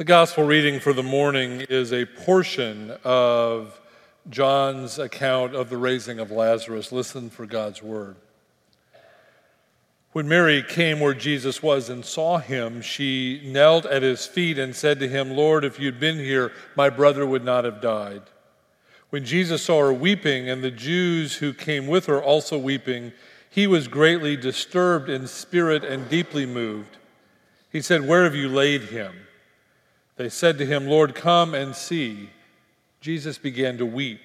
The gospel reading for the morning is a portion of John's account of the raising of Lazarus. Listen for God's word. When Mary came where Jesus was and saw him, she knelt at his feet and said to him, Lord, if you'd been here, my brother would not have died. When Jesus saw her weeping and the Jews who came with her also weeping, he was greatly disturbed in spirit and deeply moved. He said, Where have you laid him? They said to him, Lord, come and see. Jesus began to weep.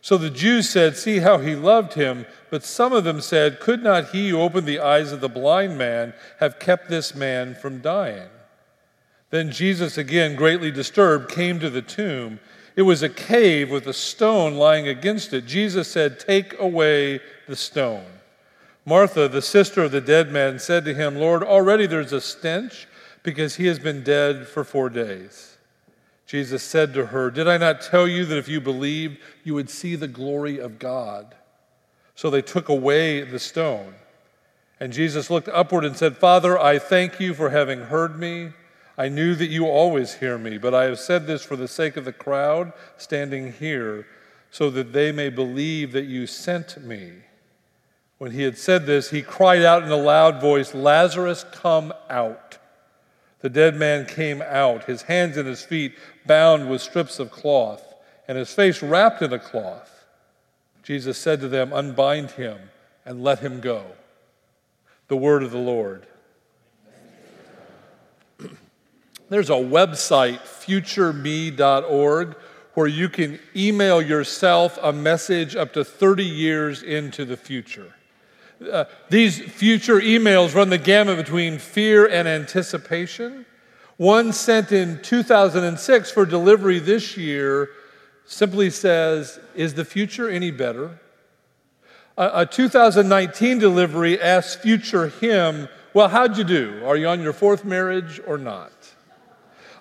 So the Jews said, See how he loved him. But some of them said, Could not he who opened the eyes of the blind man have kept this man from dying? Then Jesus, again greatly disturbed, came to the tomb. It was a cave with a stone lying against it. Jesus said, Take away the stone. Martha, the sister of the dead man, said to him, Lord, already there's a stench because he has been dead for four days. Jesus said to her, Did I not tell you that if you believed, you would see the glory of God? So they took away the stone. And Jesus looked upward and said, Father, I thank you for having heard me. I knew that you always hear me, but I have said this for the sake of the crowd standing here, so that they may believe that you sent me. When he had said this, he cried out in a loud voice, Lazarus, come out. The dead man came out, his hands and his feet bound with strips of cloth, and his face wrapped in a cloth. Jesus said to them, Unbind him and let him go. The word of the Lord. There's a website, futureme.org, where you can email yourself a message up to 30 years into the future. Uh, these future emails run the gamut between fear and anticipation. One sent in 2006 for delivery this year simply says, Is the future any better? A, a 2019 delivery asks future him, Well, how'd you do? Are you on your fourth marriage or not?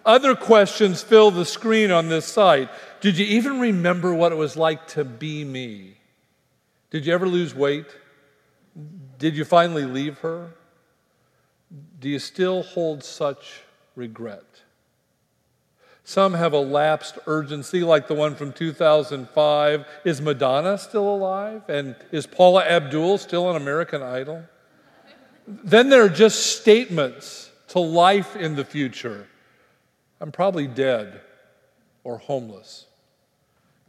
Other questions fill the screen on this site. Did you even remember what it was like to be me? Did you ever lose weight? Did you finally leave her? Do you still hold such regret? Some have a lapsed urgency, like the one from 2005. Is Madonna still alive? And is Paula Abdul still on American Idol? Then there are just statements to life in the future. I'm probably dead or homeless.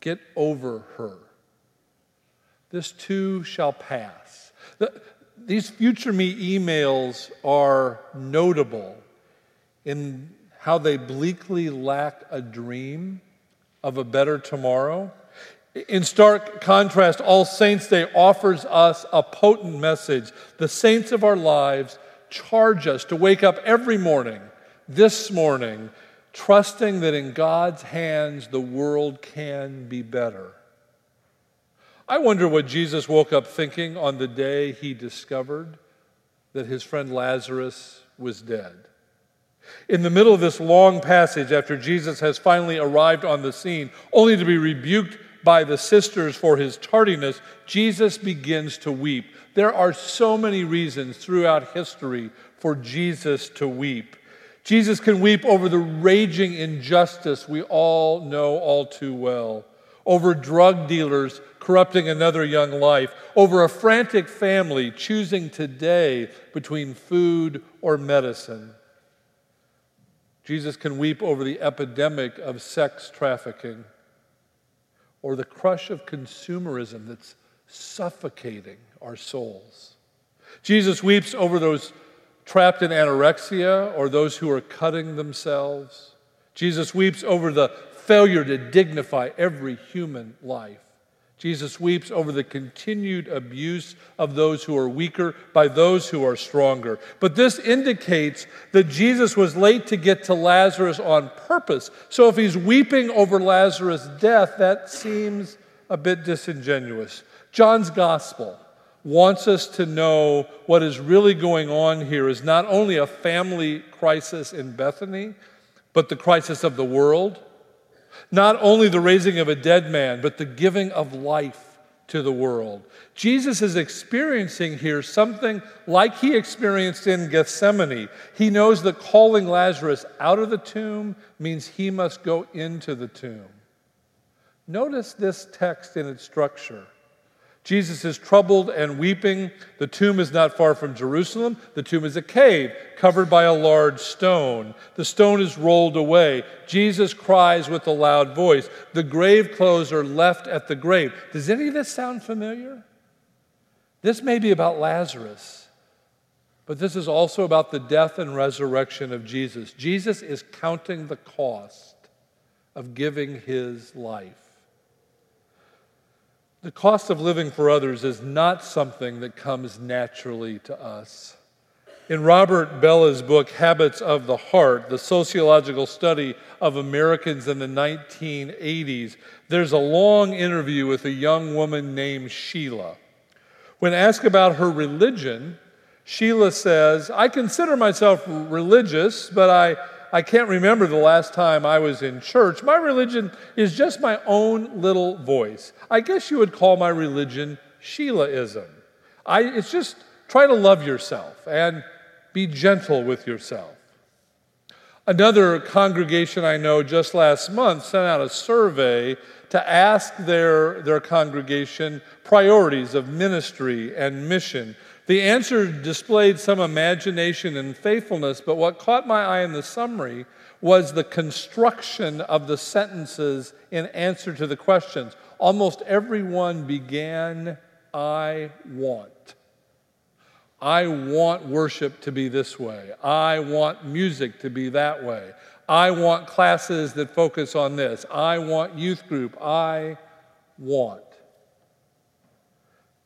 Get over her. This too shall pass. The, these future me emails are notable in how they bleakly lack a dream of a better tomorrow. In stark contrast, All Saints' Day offers us a potent message. The saints of our lives charge us to wake up every morning, this morning, trusting that in God's hands the world can be better. I wonder what Jesus woke up thinking on the day he discovered that his friend Lazarus was dead. In the middle of this long passage, after Jesus has finally arrived on the scene, only to be rebuked by the sisters for his tardiness, Jesus begins to weep. There are so many reasons throughout history for Jesus to weep. Jesus can weep over the raging injustice we all know all too well, over drug dealers corrupting another young life, over a frantic family choosing today between food or medicine. Jesus can weep over the epidemic of sex trafficking or the crush of consumerism that's suffocating our souls. Jesus weeps over those trapped in anorexia or those who are cutting themselves. Jesus weeps over the failure to dignify every human life. Jesus weeps over the continued abuse of those who are weaker by those who are stronger. But this indicates that Jesus was late to get to Lazarus on purpose. So if he's weeping over Lazarus' death, that seems a bit disingenuous. John's gospel wants us to know what is really going on here is not only a family crisis in Bethany, but the crisis of the world not only the raising of a dead man, but the giving of life to the world. Jesus is experiencing here something like he experienced in Gethsemane. He knows that calling Lazarus out of the tomb means he must go into the tomb. Notice this text in its structure. Jesus is troubled and weeping. The tomb is not far from Jerusalem. The tomb is a cave covered by a large stone. The stone is rolled away. Jesus cries with a loud voice. The grave clothes are left at the grave. Does any of this sound familiar? This may be about Lazarus, but this is also about the death and resurrection of Jesus. Jesus is counting the cost of giving his life. The cost of living for others is not something that comes naturally to us. In Robert Bellah's book, Habits of the Heart, the sociological study of Americans in the 1980s, there's a long interview with a young woman named Sheila. When asked about her religion, Sheila says, I consider myself religious, but I I can't remember the last time I was in church. My religion is just my own little voice. I guess you would call my religion Sheilaism. I, it's just try to love yourself and be gentle with yourself. Another congregation I know just last month sent out a survey to ask their, their congregation priorities of ministry and mission. The answer displayed some imagination and faithfulness, but what caught my eye in the summary was the construction of the sentences in answer to the questions. Almost everyone began, I want. I want worship to be this way. I want music to be that way. I want classes that focus on this. I want youth group. I want.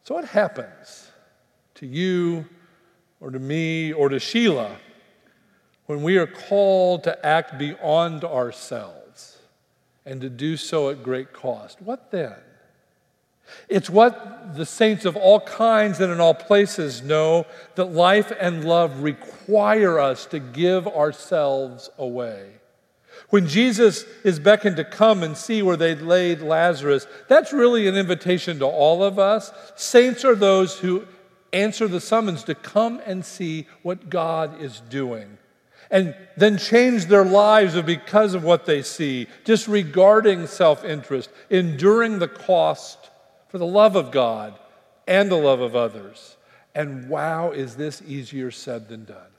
So, what happens to you or to me or to Sheila when we are called to act beyond ourselves and to do so at great cost. What then? It's what the saints of all kinds and in all places know that life and love require us to give ourselves away. When Jesus is beckoned to come and see where they laid Lazarus, that's really an invitation to all of us. Saints are those who answer the summons to come and see what God is doing. And then change their lives because of what they see, disregarding self interest, enduring the cost for the love of God and the love of others. And wow, is this easier said than done?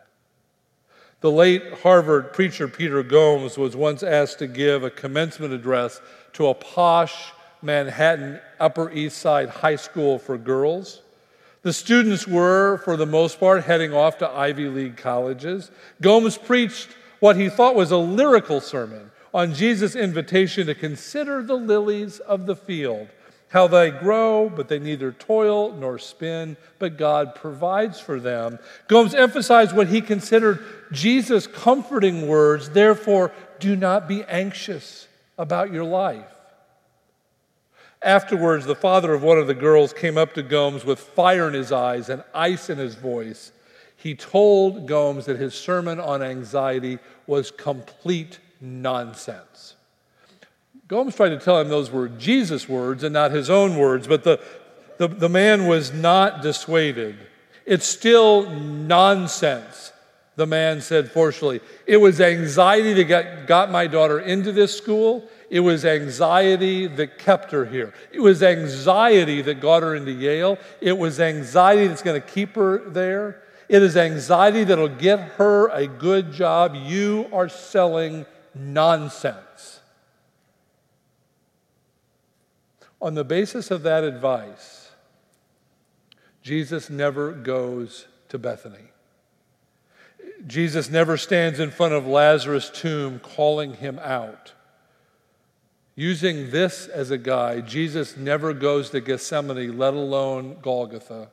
The late Harvard preacher Peter Gomes was once asked to give a commencement address to a posh Manhattan Upper East Side high school for girls. The students were, for the most part, heading off to Ivy League colleges. Gomes preached what he thought was a lyrical sermon on Jesus' invitation to consider the lilies of the field, how they grow, but they neither toil nor spin, but God provides for them. Gomes emphasized what he considered Jesus' comforting words, therefore, do not be anxious about your life. Afterwards, the father of one of the girls came up to Gomes with fire in his eyes and ice in his voice. He told Gomes that his sermon on anxiety was complete nonsense. Gomes tried to tell him those were Jesus' words and not his own words, but the, the, the man was not dissuaded. It's still nonsense, the man said forcefully. It was anxiety that got, got my daughter into this school. It was anxiety that kept her here. It was anxiety that got her into Yale. It was anxiety that's going to keep her there. It is anxiety that'll get her a good job. You are selling nonsense. On the basis of that advice, Jesus never goes to Bethany. Jesus never stands in front of Lazarus' tomb calling him out. Using this as a guide, Jesus never goes to Gethsemane, let alone Golgotha.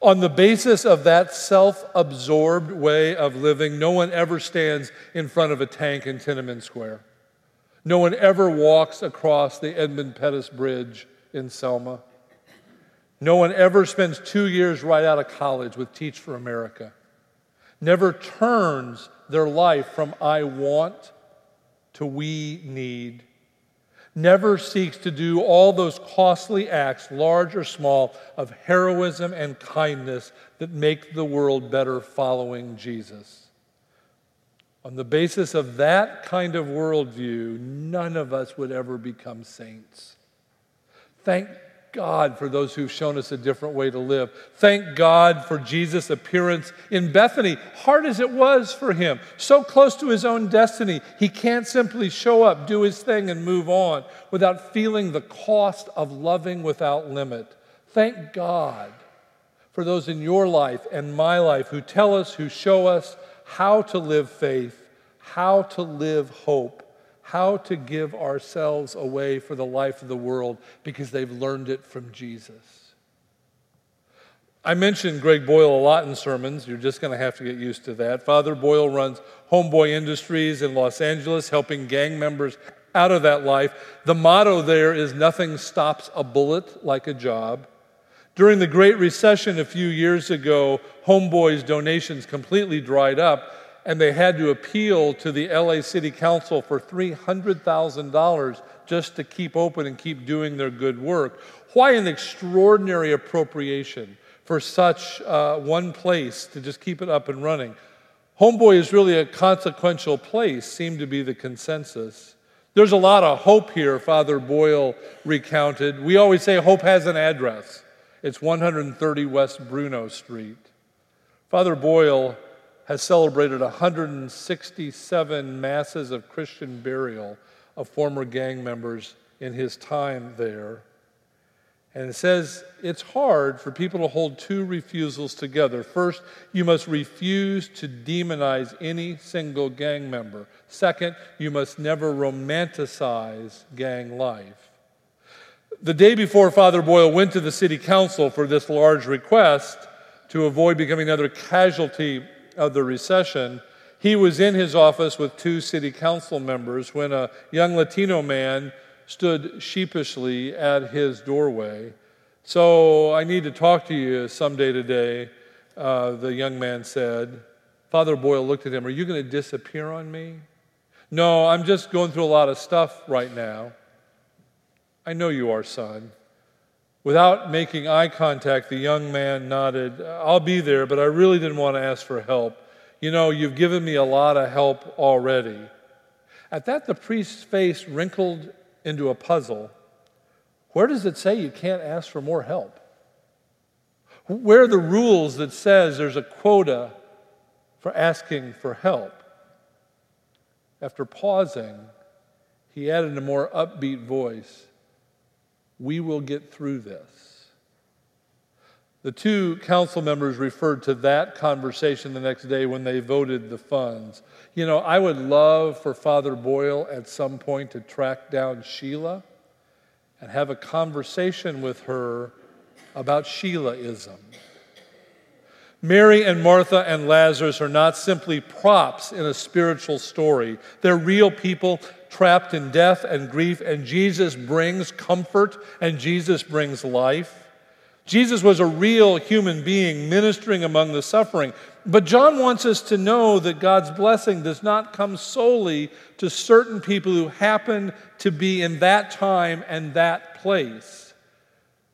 On the basis of that self absorbed way of living, no one ever stands in front of a tank in Tiananmen Square. No one ever walks across the Edmund Pettus Bridge in Selma. No one ever spends two years right out of college with Teach for America. Never turns their life from I want to we need never seeks to do all those costly acts, large or small, of heroism and kindness that make the world better following Jesus. On the basis of that kind of worldview, none of us would ever become saints. Thank God for those who've shown us a different way to live. Thank God for Jesus' appearance in Bethany, hard as it was for him, so close to his own destiny. He can't simply show up, do his thing, and move on without feeling the cost of loving without limit. Thank God for those in your life and my life who tell us, who show us how to live faith, how to live hope how to give ourselves away for the life of the world because they've learned it from Jesus. I mentioned Greg Boyle a lot in sermons. You're just going to have to get used to that. Father Boyle runs Homeboy Industries in Los Angeles, helping gang members out of that life. The motto there is nothing stops a bullet like a job. During the Great Recession a few years ago, Homeboy's donations completely dried up and they had to appeal to the LA City Council for $300,000 just to keep open and keep doing their good work. Why an extraordinary appropriation for such uh, one place to just keep it up and running? Homeboy is really a consequential place, seemed to be the consensus. There's a lot of hope here, Father Boyle recounted. We always say hope has an address. It's 130 West Bruno Street. Father Boyle has celebrated 167 masses of Christian burial of former gang members in his time there. And it says it's hard for people to hold two refusals together. First, you must refuse to demonize any single gang member. Second, you must never romanticize gang life. The day before Father Boyle went to the city council for this large request to avoid becoming another casualty of the recession, he was in his office with two city council members when a young Latino man stood sheepishly at his doorway. So I need to talk to you someday today, uh, the young man said. Father Boyle looked at him. Are you going to disappear on me? No, I'm just going through a lot of stuff right now. I know you are, son. Without making eye contact, the young man nodded, I'll be there, but I really didn't want to ask for help. You know, you've given me a lot of help already. At that, the priest's face wrinkled into a puzzle. Where does it say you can't ask for more help? Where are the rules that says there's a quota for asking for help? After pausing, he added in a more upbeat voice, we will get through this. The two council members referred to that conversation the next day when they voted the funds. You know, I would love for Father Boyle at some point to track down Sheila and have a conversation with her about Sheilaism. Mary and Martha and Lazarus are not simply props in a spiritual story. They're real people trapped in death and grief, and Jesus brings comfort and Jesus brings life. Jesus was a real human being ministering among the suffering. But John wants us to know that God's blessing does not come solely to certain people who happen to be in that time and that place.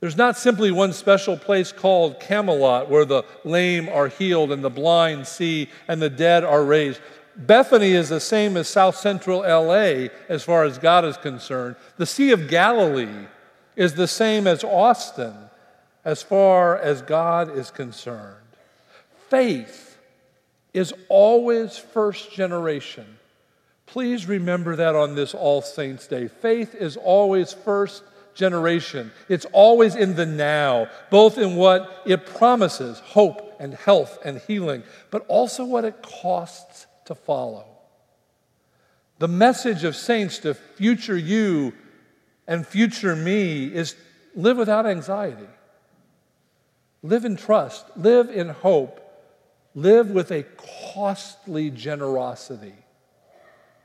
There's not simply one special place called Camelot where the lame are healed and the blind see and the dead are raised. Bethany is the same as South Central LA as far as God is concerned. The Sea of Galilee is the same as Austin as far as God is concerned. Faith is always first generation. Please remember that on this All Saints Day. Faith is always first generation. It's always in the now, both in what it promises hope and health and healing, but also what it costs to follow. The message of saints to future you and future me is live without anxiety, live in trust, live in hope, live with a costly generosity.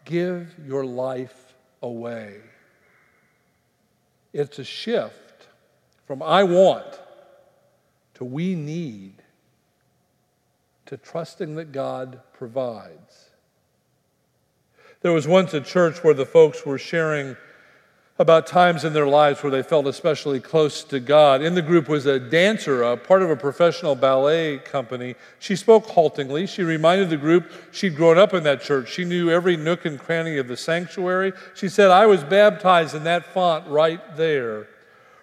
Give your life away. It's a shift from I want to we need to trusting that God provides. There was once a church where the folks were sharing about times in their lives where they felt especially close to God. In the group was a dancer, a part of a professional ballet company. She spoke haltingly. She reminded the group she'd grown up in that church. She knew every nook and cranny of the sanctuary. She said, I was baptized in that font right there.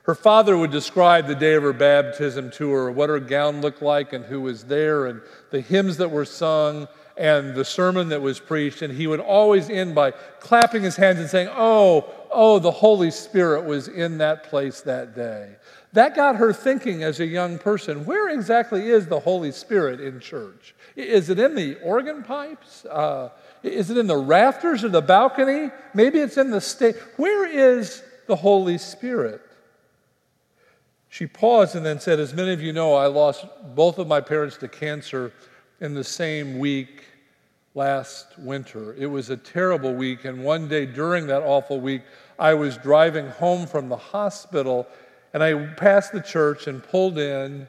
Her father would describe the day of her baptism to her, what her gown looked like and who was there, and the hymns that were sung and the sermon that was preached. And he would always end by clapping his hands and saying, Oh, oh, the Holy Spirit was in that place that day. That got her thinking as a young person where exactly is the Holy Spirit in church? Is it in the organ pipes? Uh, is it in the rafters or the balcony? Maybe it's in the stage. Where is the Holy Spirit? She paused and then said, As many of you know, I lost both of my parents to cancer in the same week last winter. It was a terrible week, and one day during that awful week, I was driving home from the hospital and I passed the church and pulled in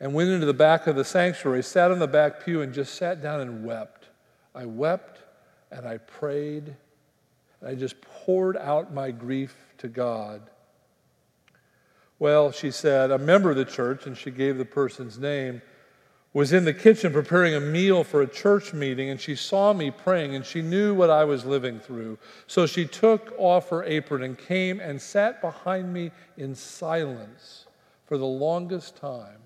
and went into the back of the sanctuary, sat on the back pew, and just sat down and wept. I wept and I prayed and I just poured out my grief to God. Well, she said, a member of the church, and she gave the person's name, was in the kitchen preparing a meal for a church meeting, and she saw me praying, and she knew what I was living through. So she took off her apron and came and sat behind me in silence for the longest time.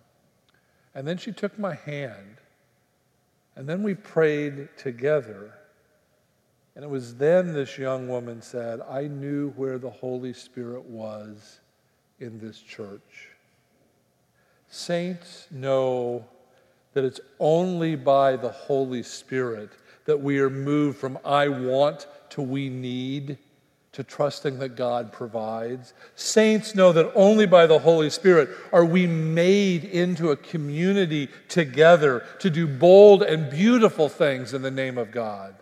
And then she took my hand, and then we prayed together. And it was then this young woman said, I knew where the Holy Spirit was in this church. Saints know that it's only by the Holy Spirit that we are moved from I want to we need to trusting that God provides. Saints know that only by the Holy Spirit are we made into a community together to do bold and beautiful things in the name of God.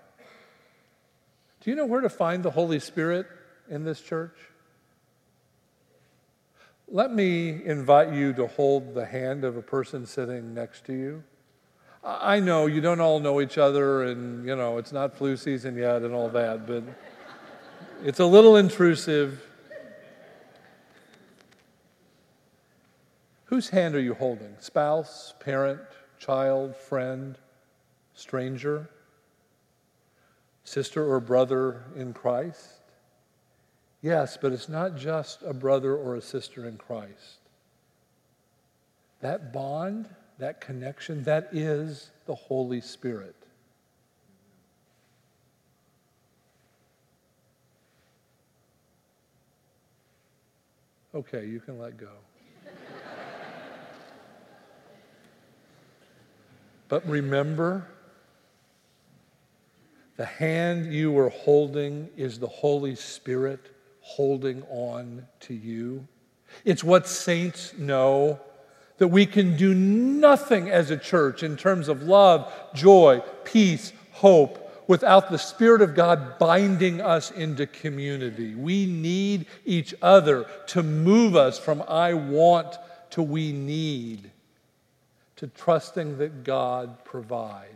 Do you know where to find the Holy Spirit in this church? Let me invite you to hold the hand of a person sitting next to you. I know you don't all know each other, and you know it's not flu season yet and all that, but it's a little intrusive. Whose hand are you holding? Spouse, parent, child, friend, stranger, sister or brother in Christ? Yes, but it's not just a brother or a sister in Christ. That bond, that connection, that is the Holy Spirit. Okay, you can let go. but remember, the hand you were holding is the Holy Spirit holding on to you. It's what saints know that we can do nothing as a church in terms of love, joy, peace, hope without the Spirit of God binding us into community. We need each other to move us from I want to we need to trusting that God provides.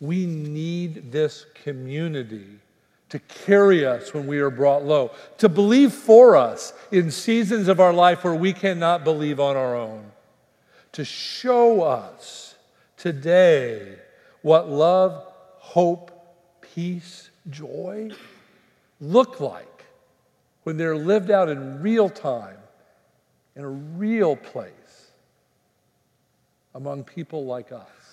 We need this community to carry us when we are brought low, to believe for us in seasons of our life where we cannot believe on our own, to show us today what love, hope, peace, joy look like when they're lived out in real time, in a real place, among people like us.